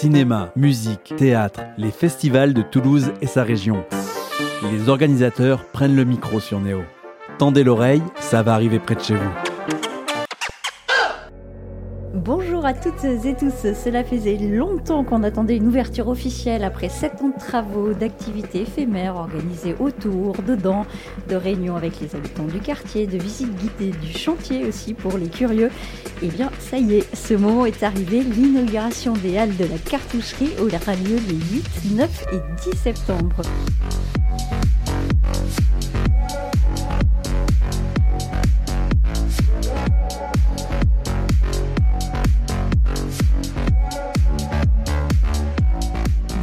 Cinéma, musique, théâtre, les festivals de Toulouse et sa région. Les organisateurs prennent le micro sur Néo. Tendez l'oreille, ça va arriver près de chez vous. Bonjour à toutes et tous. Cela faisait longtemps qu'on attendait une ouverture officielle après sept ans de travaux, d'activités éphémères organisées autour, dedans, de réunions avec les habitants du quartier, de visites guidées du chantier aussi pour les curieux. Eh bien, ça y est, ce moment est arrivé, l'inauguration des halles de la cartoucherie aura lieu les 8, 9 et 10 septembre.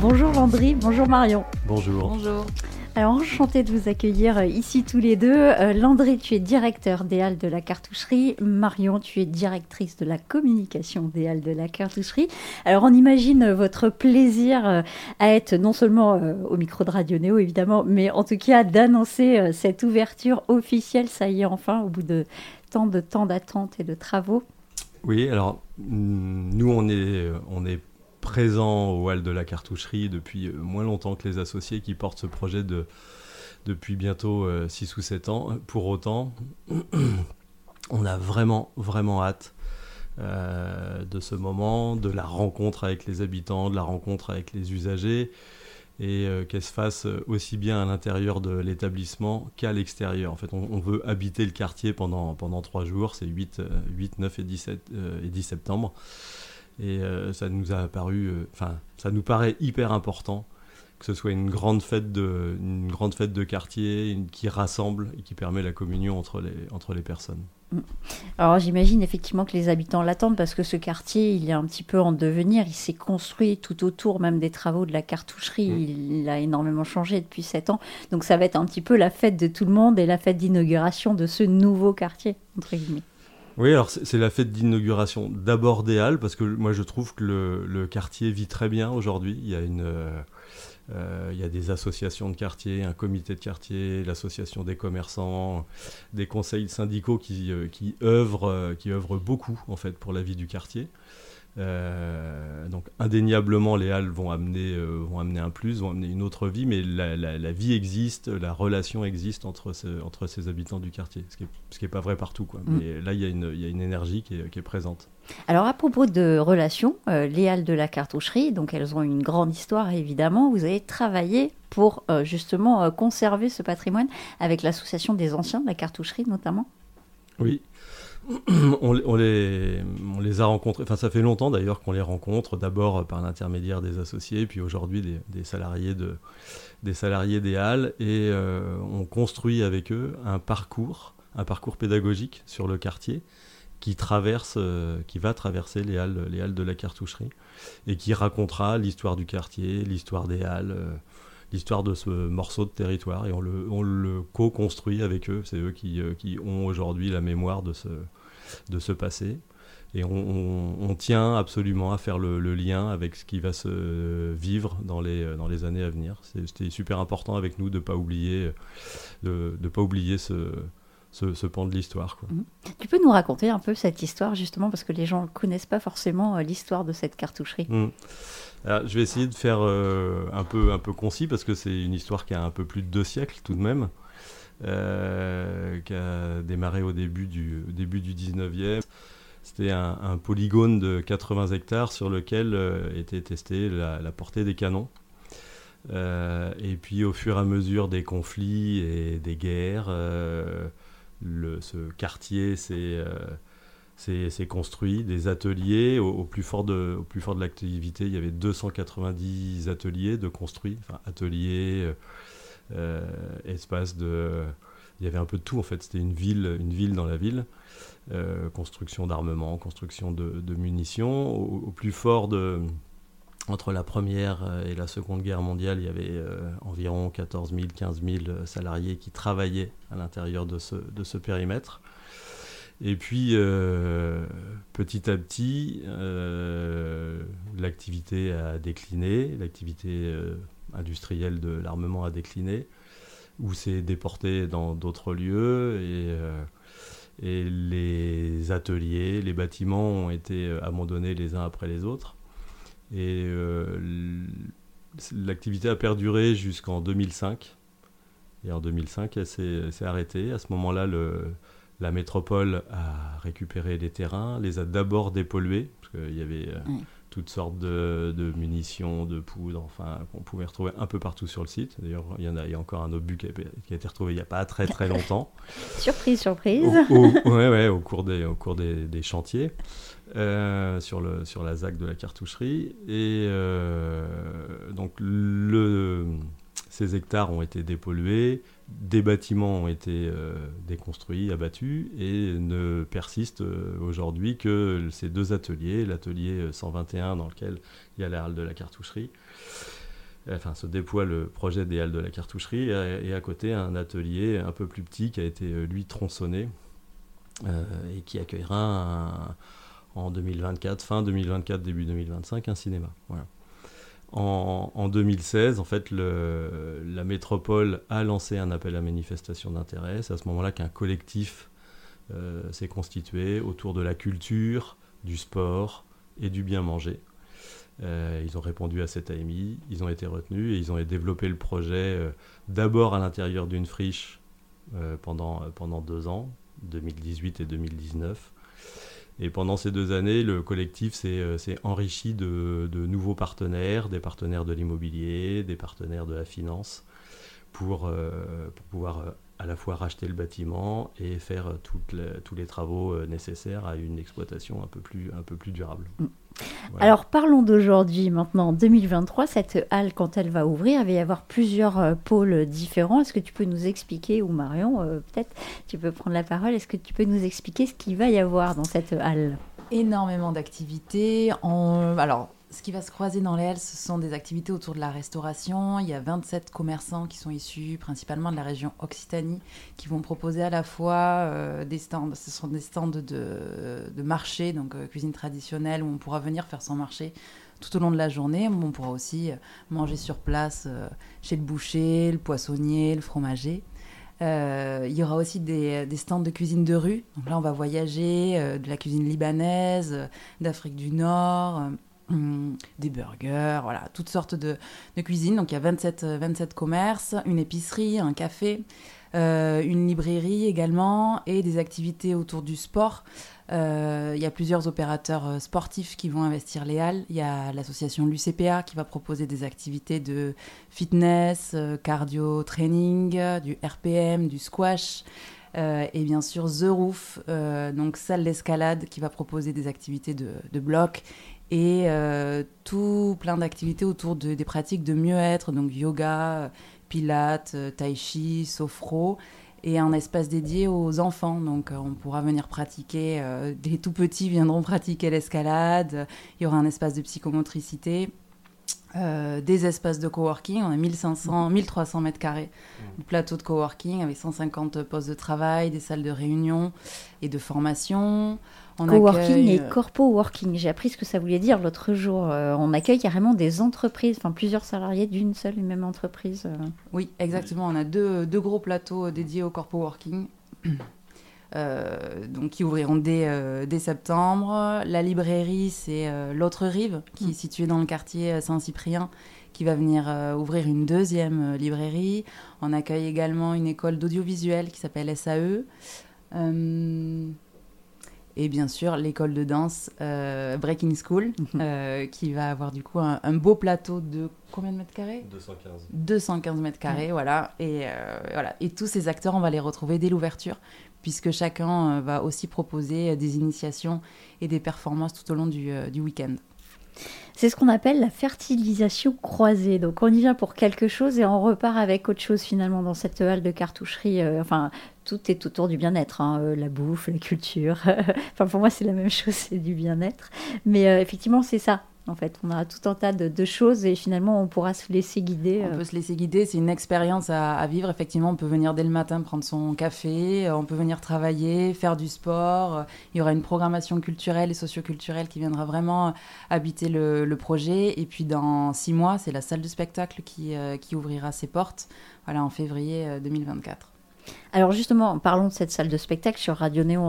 Bonjour Landry, bonjour Marion. Bonjour. Bonjour. Alors enchanté de vous accueillir euh, ici tous les deux. Euh, Landry, tu es directeur des Halles de la Cartoucherie. Marion, tu es directrice de la communication des Halles de la Cartoucherie. Alors on imagine votre plaisir euh, à être non seulement au micro de Radio Néo évidemment, mais en tout cas d'annoncer cette ouverture officielle. Ça y est enfin, au bout de tant de temps d'attente et de travaux. Oui, alors nous on est on est présent au hall de la cartoucherie depuis euh, moins longtemps que les associés qui portent ce projet de, depuis bientôt 6 euh, ou 7 ans. Pour autant, on a vraiment, vraiment hâte euh, de ce moment, de la rencontre avec les habitants, de la rencontre avec les usagers, et qu'elle se fasse aussi bien à l'intérieur de l'établissement qu'à l'extérieur. En fait, on, veut habiter le quartier pendant, pendant 3 jours, c'est 8, 8, 9 et 17, et 10 septembre. Et euh, ça nous a paru, euh, enfin, ça nous paraît hyper important que ce soit une grande fête de, une grande fête de quartier qui rassemble et qui permet la communion entre les, entre les personnes. Mm. Alors j'imagine effectivement que les habitants l'attendent parce que ce quartier, il est un petit peu en devenir. Il s'est construit tout autour même des travaux de la cartoucherie. Mm. Il, a énormément changé depuis sept ans. Donc ça va être un petit peu la fête de tout le monde et la fête d'inauguration de ce nouveau quartier, entre guillemets. Oui, alors c'est la fête d'inauguration d'abord des Halles, parce que moi je trouve que le, quartier vit très bien aujourd'hui. Il y a une. Euh, euh, il y a des associations de quartier, un comité de quartier, l'association des commerçants, des conseils syndicaux qui, euh, qui, œuvrent, qui œuvrent beaucoup en fait pour la vie du quartier. Euh, donc indéniablement, les halles vont amener, euh, vont amener un plus, vont amener une autre vie, mais la, vie existe, la relation existe entre, entre ces habitants du quartier, ce qui n'est pas vrai partout. Quoi. Mm. Mais là, il y, a une, y a une énergie qui est, qui est, présente. Alors à propos de relations, euh, les halles de la cartoucherie, donc elles ont une grande histoire évidemment, vous avez travaillé pour justement conserver ce patrimoine avec l'association des anciens de la cartoucherie notamment? Oui, on, les, on, les, a rencontrés, enfin ça fait longtemps d'ailleurs qu'on les rencontre, d'abord par l'intermédiaire des associés, puis aujourd'hui des, salariés de, des salariés des halles, et euh, on construit avec eux un parcours, un parcours pédagogique sur le quartier qui traverse, euh, qui va traverser les halles, les halles de la cartoucherie, et qui racontera l'histoire du quartier, l'histoire des halles. Euh, l'histoire de ce morceau de territoire et on le, on le co-construit avec eux. C'est eux qui, qui ont aujourd'hui la mémoire de ce, de ce passé. Et on, tient absolument à faire le, lien avec ce qui va se vivre dans les, dans les années à venir. C'était super important avec nous de ne pas oublier, de, de pas oublier ce, ce, pan de l'histoire. Mhm. Tu peux nous raconter un peu cette histoire, justement, parce que les gens ne connaissent pas forcément euh, l'histoire de cette cartoucherie. Mhm. je vais essayer de faire euh, un, peu, un peu concis, parce que c'est une histoire qui a un peu plus de deux siècles tout de même. Euh, qui a démarré au début du, début du 19e. C'était un, polygone de 80 hectares sur lequel euh, était testée la, portée des canons. Euh, et puis au fur et à mesure des conflits et des guerres, ce quartier s'est construit, des ateliers. Au, plus fort de, plus fort de l'activité, il y avait 290 ateliers de construits, enfin ateliers, espace de il y avait un peu de tout en fait. C'était une ville, une ville dans la ville. Euh, construction d'armement, construction de, munitions. Au, plus fort de entre la première et la seconde guerre mondiale, il y avait euh, environ 14 000, 15 000 salariés qui travaillaient à l'intérieur de ce périmètre. Et puis, petit à petit, l'activité a décliné, l'activité industriel de l'armement a décliné, ou s'est déporté dans d'autres lieux, et, euh, et, les ateliers, les bâtiments ont été abandonnés les uns après les autres. Et l'activité a perduré jusqu'en 2005. Et en 2005, elle s'est arrêtée. À ce moment-là, la métropole a récupéré les terrains, les a d'abord dépollués, parce qu'il y avait toutes sortes de, munitions, de poudres, enfin, qu'on pouvait retrouver un peu partout sur le site. D'ailleurs, il y en a, il y a encore un obus qui a, qui a, été retrouvé il n'y a pas très très longtemps. surprise, surprise. Au, ouais, ouais, au cours des, au cours des, des chantiers. Euh, sur, le, sur la ZAC de la cartoucherie. Et euh, donc, le, ces hectares ont été dépollués, des bâtiments ont été euh, déconstruits, abattus, et ne persistent euh, aujourd'hui que ces deux ateliers, l'atelier 121 dans lequel il y a la halle de la cartoucherie, enfin se déploie le projet des halles de la cartoucherie, et, à côté un atelier un peu plus petit qui a été euh, lui tronçonné, et qui accueillera en 2024, fin 2024, début 2025, un cinéma. Voilà. En, 2016, en fait, la métropole a lancé un appel à manifestation d'intérêt. C'est à ce moment-là qu'un collectif euh, s'est constitué autour de la culture, du sport et du bien manger. Euh, ils ont répondu à cette AMI, ils ont été retenus et ils ont développé le projet euh, d'abord à l'intérieur d'une friche pendant, pendant deux ans, 2018 et 2019. Et pendant ces deux années, le collectif s'est euh, enrichi de, nouveaux partenaires, des partenaires de l'immobilier, des partenaires de la finance, pour, euh, pouvoir euh, à la fois racheter le bâtiment et faire tous les travaux nécessaires à une exploitation un peu plus, un peu plus durable. Mm. Alors parlons d'aujourd'hui, maintenant, 2023. Cette halle, quand elle va ouvrir, il va y avoir plusieurs euh, pôles différents. Est-ce que tu peux nous expliquer, ou Marion, euh, peut-être, tu peux prendre la parole, est-ce que tu peux nous expliquer ce qu'il va y avoir dans cette halle? Énormément d'activités. En... Alors, ce qui va se croiser dans les halles, ce sont des activités autour de la restauration. Il y a 27 commerçants qui sont issus principalement de la région Occitanie, qui vont proposer à la fois euh, des stands, ce sont des stands de, marché, donc euh, cuisine traditionnelle, où on pourra venir faire son marché tout au long de la journée. On pourra aussi euh, manger sur place chez le boucher, le poissonnier, le fromager. il y aura aussi des, des, stands de cuisine de rue. Donc là, on va voyager de la cuisine libanaise, d'Afrique du Nord, Hum, des burgers, voilà, toutes sortes de, de cuisines. Donc il y a 27, 27 commerces, une épicerie, un café, euh, une librairie également et des activités autour du sport. Euh, il y a plusieurs opérateurs euh, sportifs qui vont investir les halles. Il y a l'association l'UCPA qui va proposer des activités de fitness, cardio training, du RPM, du squash. et bien sûr The Roof, donc salle d'escalade qui va proposer des activités de, de bloc et euh, tout plein d'activités autour de, des pratiques de mieux-être, donc yoga, pilates, euh, tai chi, sophro, et un espace dédié aux enfants. Donc euh, on pourra venir pratiquer, des tout petits viendront pratiquer l'escalade, il y aura un espace de psychomotricité. Des espaces de coworking, on a 1500, 1300 mètres carrés de plateau de coworking avec 150 postes de travail, des salles de réunion et de formation. Coworking et euh, corpo working. J'ai appris ce que ça voulait dire l'autre jour. Euh, on accueille carrément des entreprises, enfin plusieurs salariés d'une seule et même entreprise. Euh. Oui, exactement. On a deux, deux gros plateaux dédiés au corpo working. Donc qui ouvriront dès, dès, septembre. La librairie, c'est l'autre rive, qui est mm. située dans le quartier Saint-Cyprien, qui va venir ouvrir une deuxième librairie. On accueille également une école d'audiovisuel qui s'appelle SAE et bien sûr l'école de danse euh, Breaking School, euh, qui va avoir du coup un, beau plateau de combien de mètres carrés? 215. 215 mètres carrés, voilà. Et, euh, voilà. Et tous ces acteurs, on va les retrouver dès l'ouverture, puisque chacun va aussi proposer des initiations et des performances tout au long du, du week-end. C'est ce qu'on appelle la fertilisation croisée. Donc on y vient pour quelque chose et on repart avec autre chose finalement dans cette halle de cartoucherie. Euh, enfin, tout est autour du bien-être, hein, euh, la bouffe, la culture. enfin pour moi c'est la même chose, c'est du bien-être. Mais euh, effectivement c'est ça. En fait, on a tout un tas de, choses et finalement, on pourra se laisser guider. On peut se laisser guider, c'est une expérience à, vivre. Effectivement, on peut venir dès le matin prendre son café, on peut venir travailler, faire du sport. Il y aura une programmation culturelle et socioculturelle qui viendra vraiment habiter le, projet. Et puis, dans six mois, c'est la salle de spectacle qui, euh, qui ouvrira ses portes, voilà, en février 2024. Euh, Alors justement, parlons de cette salle de spectacle sur Radio Néon.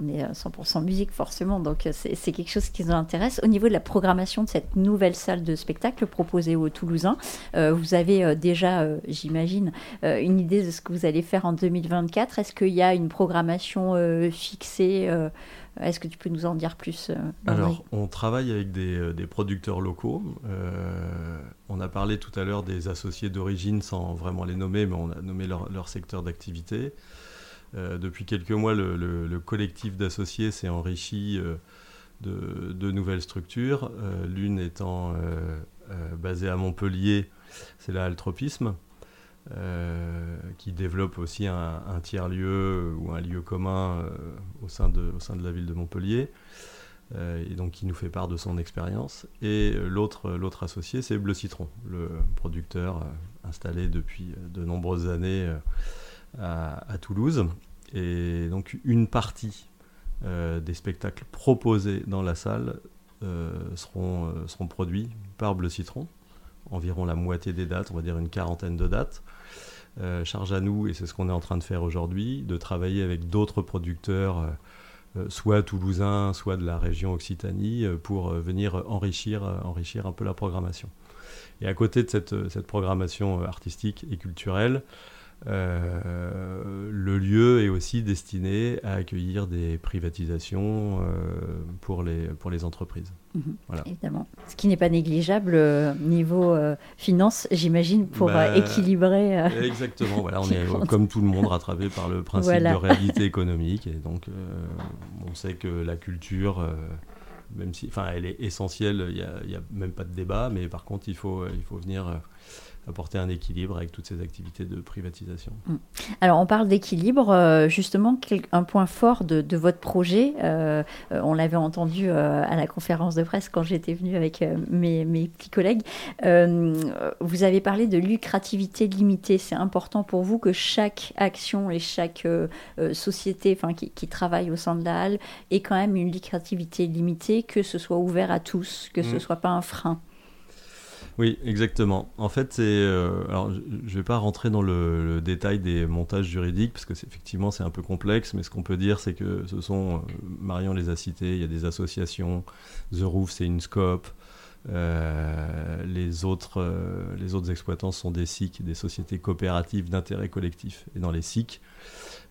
On est 100% musique forcément, donc c'est quelque chose qui nous intéresse. Au niveau de la programmation de cette nouvelle salle de spectacle proposée aux Toulousains, euh, vous avez euh, déjà, euh, j'imagine, une idée de ce que vous allez faire en 2024. Est-ce qu'il y a une programmation fixée est-ce que tu peux nous en dire plus Alors, on travaille avec des, des producteurs locaux. on a parlé tout à l'heure des associés d'origine sans vraiment les nommer, mais on a nommé leur, secteur d'activité. depuis quelques mois, le, le, collectif d'associés s'est enrichi de, de, nouvelles structures, l'une étant euh, basé à Montpellier, c'est l'altropisme. Euh, qui développe aussi un, tiers-lieu ou un lieu commun euh, au, sein de, au sein de la ville de Montpellier, et donc qui nous fait part de son expérience. Et l'autre, associé, c'est Bleu Citron, le producteur installé depuis de nombreuses années à, Toulouse. Et donc une partie des spectacles proposés dans la salle seront produits par Bleu Citron, environ la moitié des dates, on va dire une quarantaine de dates. Euh, charge à nous, et c'est ce qu'on est en train de faire aujourd'hui, de travailler avec d'autres producteurs, euh, euh, soit toulousains, soit de la région Occitanie, pour venir enrichir, enrichir un peu la programmation. Et à côté de cette, cette programmation artistique et culturelle, euh, le lieu est aussi destiné à accueillir des privatisations euh, pour, les, pour les entreprises. Mhm. Évidemment. Ce qui n'est pas négligeable euh, niveau finance, j'imagine, pour bah, équilibrer. exactement. Voilà, on est comme tout le monde rattrapé par le principe de réalité économique. Et donc, on sait que la culture même si, enfin, elle est essentielle, il n'y a, a, même pas de débat, mais par contre, il faut, il faut venir apporter un équilibre avec toutes ces activités de privatisation. Mm. Alors on parle d'équilibre, euh, justement un point fort de, votre projet, euh, euh, on l'avait entendu à la conférence de presse quand j'étais venue avec mes, petits collègues, vous avez parlé de lucrativité limitée, c'est important pour vous que chaque action et chaque société enfin, qui, qui, travaille au sein de la halle ait quand même une lucrativité limitée, que ce soit ouvert à tous, que ce ne mm. soit pas un frein. Oui, exactement. En fait, c'est. Euh, alors, je ne vais pas rentrer dans le, détail des montages juridiques, parce que effectivement, c'est un peu complexe, mais ce qu'on peut dire, c'est que ce sont. Euh, Marion les a cités, il y a des associations. The Roof, c'est une scope. Euh, les, autres, les autres exploitants sont des SIC, des sociétés coopératives d'intérêt collectif. Et dans les SIC,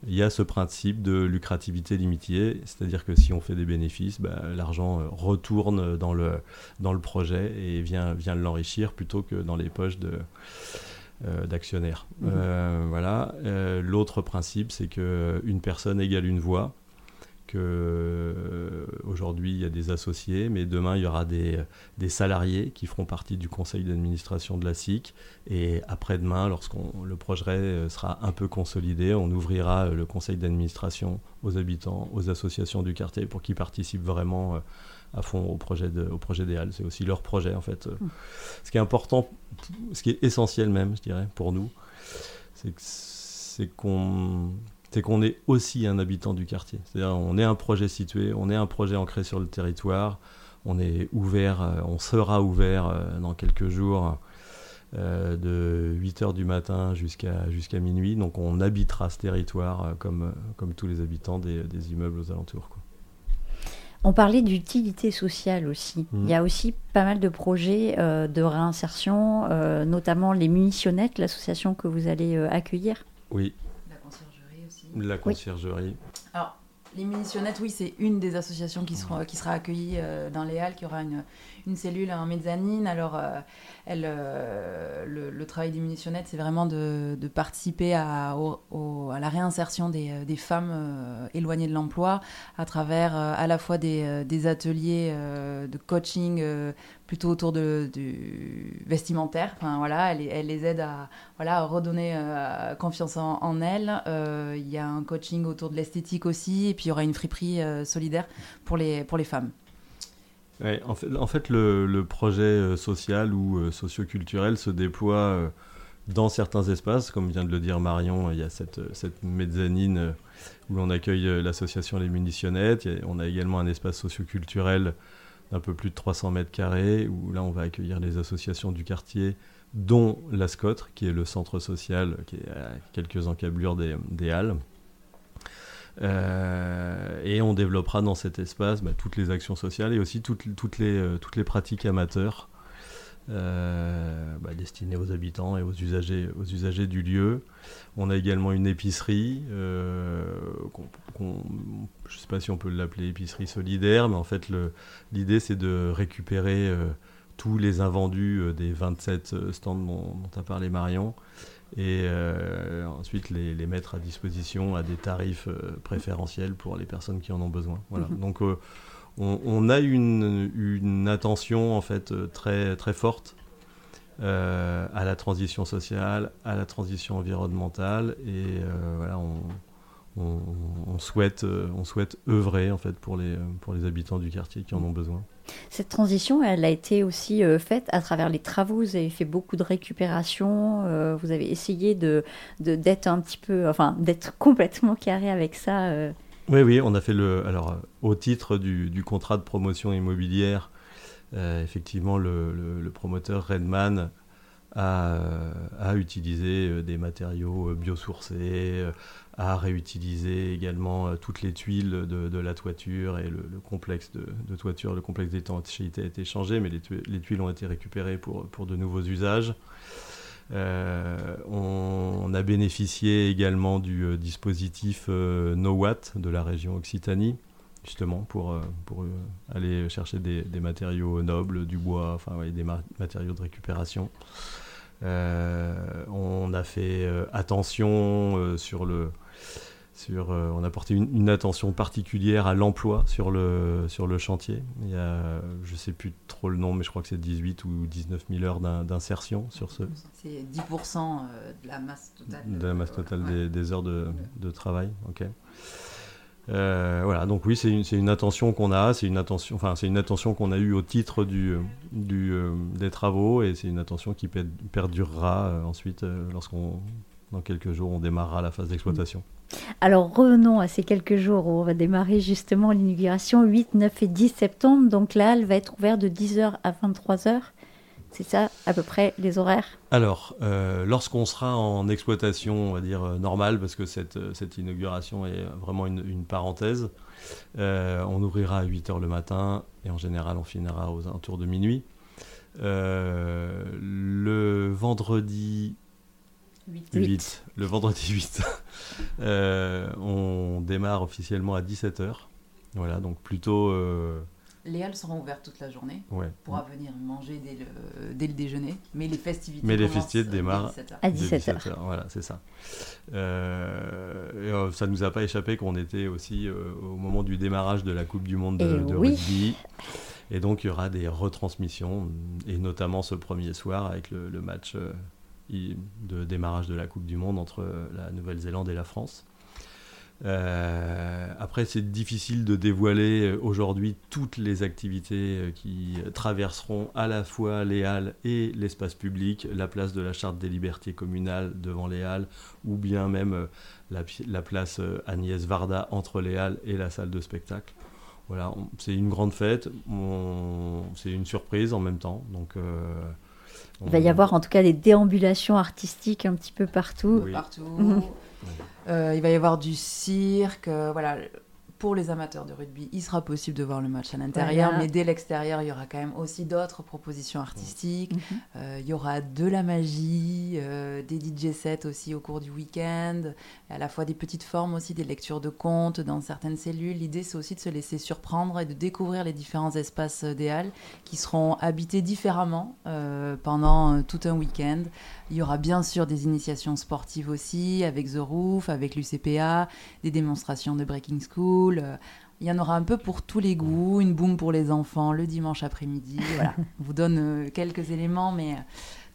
il y a ce principe de lucrativité limitée, c'est-à-dire que si on fait des bénéfices, bah, l'argent euh, retourne dans le, dans le projet et vient, vient l'enrichir plutôt que dans les poches de, euh, d'actionnaires. Mmh. Euh, voilà. l'autre principe, c'est qu'une personne égale une voix que euh, aujourd'hui il y a des associés, mais demain il y aura des, des salariés qui feront partie du conseil d'administration de la SIC. Et après-demain, lorsque le projet euh, sera un peu consolidé, on ouvrira euh, le conseil d'administration aux habitants, aux associations du quartier pour qu'ils participent vraiment à fond au projet, de, au projet des Halles. C'est aussi leur projet en fait. Mmh. Ce qui est important, ce qui est essentiel même, je dirais, pour nous, c'est qu'on c'est qu'on est aussi un habitant du quartier. C'est-à-dire on est un projet situé, on est un projet ancré sur le territoire, on est ouvert, euh, on sera ouvert euh, dans quelques jours euh, de 8h du matin jusqu'à jusqu'à minuit. Donc on habitera ce territoire comme, comme tous les habitants des, immeubles aux alentours. On parlait d'utilité sociale aussi. Mmh. Il y a aussi pas mal de projets de réinsertion, notamment les munitionnettes, l'association que vous allez accueillir. Oui, la conciergerie. Alors, les munitionnettes, oui, c'est une des associations qui, sera, qui sera accueillie euh, dans les Halles, qui aura une, une cellule en mezzanine. Alors, euh, euh, le, travail des munitionnettes, c'est vraiment de, participer à, la réinsertion des, des femmes éloignées de l'emploi à travers à la fois des, ateliers de coaching plutôt autour de, du vestimentaire. Enfin, voilà, elle, les aide à, voilà, redonner euh, confiance en, elles. Euh, il y a un coaching autour de l'esthétique aussi, et puis il y aura une friperie euh, solidaire pour les, pour les femmes. En, fait, en fait, le, projet social ou socioculturel se déploie dans certains espaces, comme vient de le dire Marion, il y a cette, mezzanine où l'on accueille l'association Les Munitionnettes. on a également un espace socioculturel d'un peu plus de 300 mètres carrés, où là on va accueillir les associations du quartier dont la SCOTRE, qui est le centre social qui est à quelques encablures des Halles. Euh, et on développera dans cet espace bah, toutes les actions sociales et aussi toutes, euh, les pratiques amateurs euh, bah, destinées aux habitants et aux usagers, aux usagers du lieu. On a également une épicerie, je ne sais pas si on peut l'appeler épicerie solidaire, mais en fait l'idée c'est de récupérer tous les invendus des 27 stands dont, dont a parlé Marion et euh, ensuite les, les, mettre à disposition à des tarifs euh, préférentiels pour les personnes qui en ont besoin. Voilà. Mhm. Donc euh, on, on, a une, une, attention en fait très, très forte à la transition sociale, à la transition environnementale et voilà, on, on, on, souhaite, on souhaite œuvrer en fait pour les, pour les habitants du quartier qui en ont besoin. Cette transition, elle a été aussi euh, faite à travers les travaux. Vous avez fait beaucoup de récupération. Euh, vous avez essayé de d'être un petit peu, enfin, d'être complètement carré avec ça. Euh. Oui, oui, on a fait le. Alors, au titre du, du contrat de promotion immobilière, effectivement, le, le, le, promoteur Redman a, a utilisé des matériaux biosourcés, à réutiliser également euh, toutes les tuiles de, la toiture et le, le complexe de, toiture, le complexe d'étanchéité a été changé, mais les, tu les, tuiles ont été récupérées pour, de nouveaux usages. Euh, on, a bénéficié également du euh, dispositif euh, NoWatt de la région Occitanie, justement pour, euh, pour euh, aller chercher des, des, matériaux nobles, du bois, enfin ouais, des ma matériaux de récupération. on a fait attention sur le, sur, euh, on a porté une, une, attention particulière à l'emploi sur le, sur le chantier. Il y a, je ne sais plus trop le nom, mais je crois que c'est 18 ou 19 000 heures d'insertion sur ce. C'est 10% euh, de la masse totale. De la masse totale ouais. des, heures de, de travail. Ok. Euh, voilà, donc oui, c'est une, attention qu'on a, c'est une attention, enfin c'est une attention qu'on a eue au titre du, du euh, des travaux et c'est une attention qui perdurera euh, ensuite lorsqu'on, dans quelques jours, on démarrera la phase d'exploitation. Mmh. Alors revenons à ces quelques jours où on va démarrer justement l'inauguration 8, 9 et 10 septembre. Donc là, elle va être ouverte de 10h à 23h. C'est ça à peu près les horaires? Alors, euh, lorsqu'on sera en exploitation, on va dire euh, normale, parce que cette, euh, cette inauguration est vraiment une, une parenthèse, euh, on ouvrira à 8h le matin et en général on finira aux alentours de minuit. Euh, le vendredi 8. 8. Le vendredi 8. euh, on démarre officiellement à 17h. Voilà, donc plutôt. Les halles seront ouvertes toute la journée. Ouais. On pourra venir manger dès le, dès le déjeuner. Mais les festivités, mais les festivités démarrent 17 à 17h. 17h. Voilà, c'est ça. Euh, et, euh, ça ne nous a pas échappé qu'on était aussi euh, au moment du démarrage de la Coupe du Monde de, de oui. rugby. Et donc, il y aura des retransmissions, et notamment ce premier soir avec le, le match euh, de démarrage de la Coupe du Monde entre la Nouvelle-Zélande et la France. Euh, après, c'est difficile de dévoiler aujourd'hui toutes les activités qui traverseront à la fois les halles et l'espace public, la place de la Charte des libertés communales devant les halles, ou bien même la, la place Agnès Varda entre les halles et la salle de spectacle. Voilà, c'est une grande fête, c'est une surprise en même temps. Donc, euh, il va y avoir en tout cas des déambulations artistiques un petit peu partout. Oui. Partout. Euh, il va y avoir du cirque. Euh, voilà. Pour les amateurs de rugby, il sera possible de voir le match à l'intérieur, voilà. mais dès l'extérieur, il y aura quand même aussi d'autres propositions artistiques. Mmh. Euh, il y aura de la magie, euh, des DJ sets aussi au cours du week-end, à la fois des petites formes aussi, des lectures de contes dans certaines cellules. L'idée, c'est aussi de se laisser surprendre et de découvrir les différents espaces des halles qui seront habités différemment euh, pendant tout un week-end. Il y aura bien sûr des initiations sportives aussi, avec The Roof, avec l'UCPA, des démonstrations de Breaking School. Il y en aura un peu pour tous les goûts, une boom pour les enfants le dimanche après-midi. Voilà, on vous donne euh, quelques éléments, mais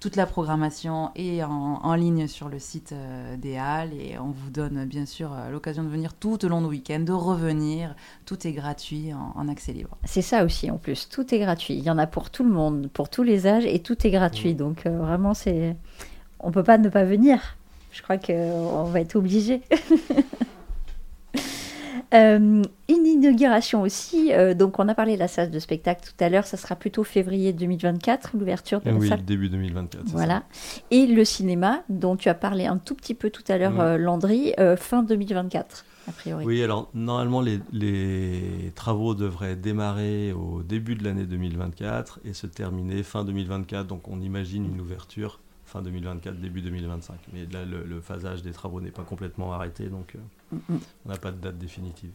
toute la programmation est en, en ligne sur le site euh, des Halles et on vous donne bien sûr euh, l'occasion de venir tout au long du week-end, de revenir. Tout est gratuit en, en accès libre. C'est ça aussi en plus, tout est gratuit. Il y en a pour tout le monde, pour tous les âges et tout est gratuit. Mmh. Donc euh, vraiment, c'est, on peut pas ne pas venir. Je crois qu'on va être obligé. Euh, une inauguration aussi, euh, donc on a parlé de la salle de spectacle tout à l'heure, ça sera plutôt février 2024, l'ouverture de la oui, salle. début 2024. Voilà. Et le cinéma, dont tu as parlé un tout petit peu tout à l'heure, Mm. euh, Landry, fin 2024, a priori. Oui, alors normalement les, les travaux devraient démarrer au début de l'année 2024 et se terminer fin 2024. Donc on imagine une ouverture fin 2024, début 2025. Mais là, le, le phasage des travaux n'est pas complètement arrêté, donc Mm, on n'a pas de date définitive.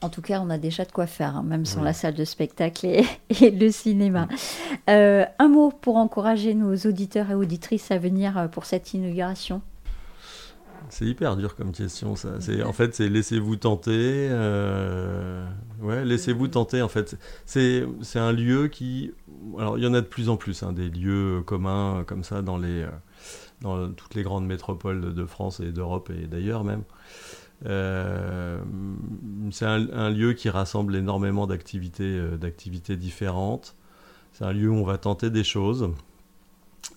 En tout cas, on a déjà de quoi faire, hein, même sans Oui. la salle de spectacle et, et le cinéma. Euh, un mot pour encourager nos auditeurs et auditrices à venir euh, pour cette inauguration? C'est hyper dur comme question, ça. C'est en fait, c'est laissez-vous tenter. euh, Ouais, laissez-vous tenter. En fait, c'est c'est un lieu qui, alors il y en a de plus en plus, hein, des lieux communs comme ça dans les dans toutes les grandes métropoles de- de France et d'Europe et d'ailleurs même. Euh, c'est un, lieu qui rassemble énormément d'activités euh, d'activités différentes. C'est un lieu où on va tenter des choses.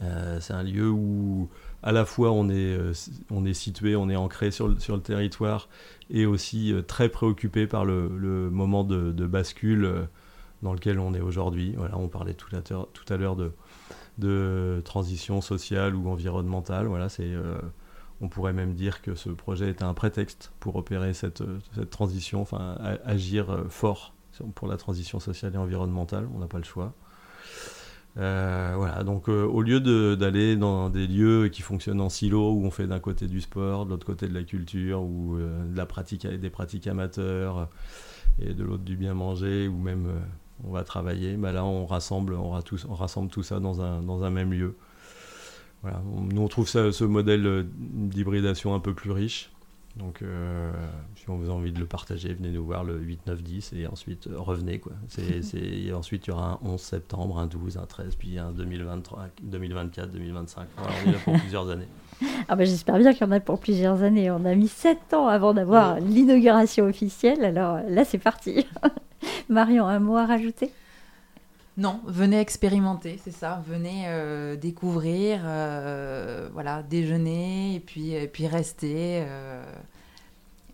Euh, c'est un lieu où à la fois on est, situé, on est ancré sur le, territoire et aussi très préoccupé par le, moment de, bascule dans lequel on est aujourd'hui. Voilà, on parlait tout à l'heure, de, transition sociale ou environnementale. Voilà, c'est, on pourrait même dire que ce projet est un prétexte pour opérer cette, euh, transition, enfin agir euh, fort pour la transition sociale et environnementale. On n'a pas le choix. Euh, voilà, donc au lieu d'aller dans des lieux qui fonctionnent en silo, où on fait d'un côté du sport, de l'autre côté de la culture, ou de la pratique, des pratiques amateurs, et de l'autre du bien manger, ou même on va travailler, bah là on rassemble, on, on rassemble tout ça dans un, dans un même lieu. Voilà, on- nous on trouve ça, ce modèle euh, d'hybridation un peu plus riche. Donc, euh, si on vous a envie de le partager, venez nous voir le 8, 9, 10 et ensuite euh, revenez. Quoi. C'est, c'est- et ensuite, il y aura un 11 septembre, un 12, un 13, puis un 2023, 2024, 2025. Voilà, on est là pour plusieurs années. Ah bah, J'espère bien qu'il y en a pour plusieurs années. On a mis sept ans avant d'avoir l'inauguration officielle, alors là c'est parti. Marion, un mot à rajouter? Non, venez expérimenter, c'est ça. Venez euh, découvrir, euh, voilà, déjeuner et puis, et puis rester. euh.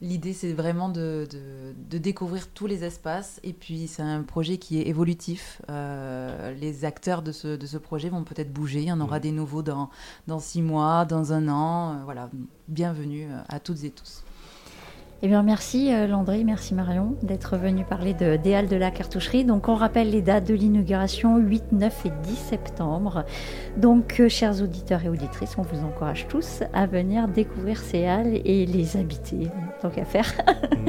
L'idée, c'est vraiment de, de- de découvrir tous les espaces. Et puis, c'est un projet qui est évolutif. Les acteurs de ce, de ce projet vont peut-être bouger. Il y en aura des nouveaux dans, dans six mois, dans un an. Voilà, bienvenue à toutes et tous. Eh bien, merci euh, Landry, merci Marion d'être venu parler de des Halles de la cartoucherie. Donc, on rappelle les dates de l'inauguration 8, 9 et 10 septembre. Donc, euh, chers auditeurs et auditrices, on vous encourage tous à venir découvrir ces halles et les habiter, tant qu'à faire.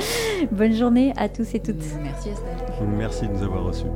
Bonne journée à tous et toutes. Merci Estelle. Merci de nous avoir reçus.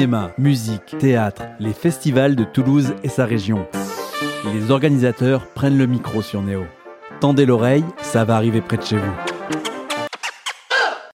Cinéma, musique, théâtre, les festivals de Toulouse et sa région. Les organisateurs prennent le micro sur Néo. Tendez l'oreille, ça va arriver près de chez vous.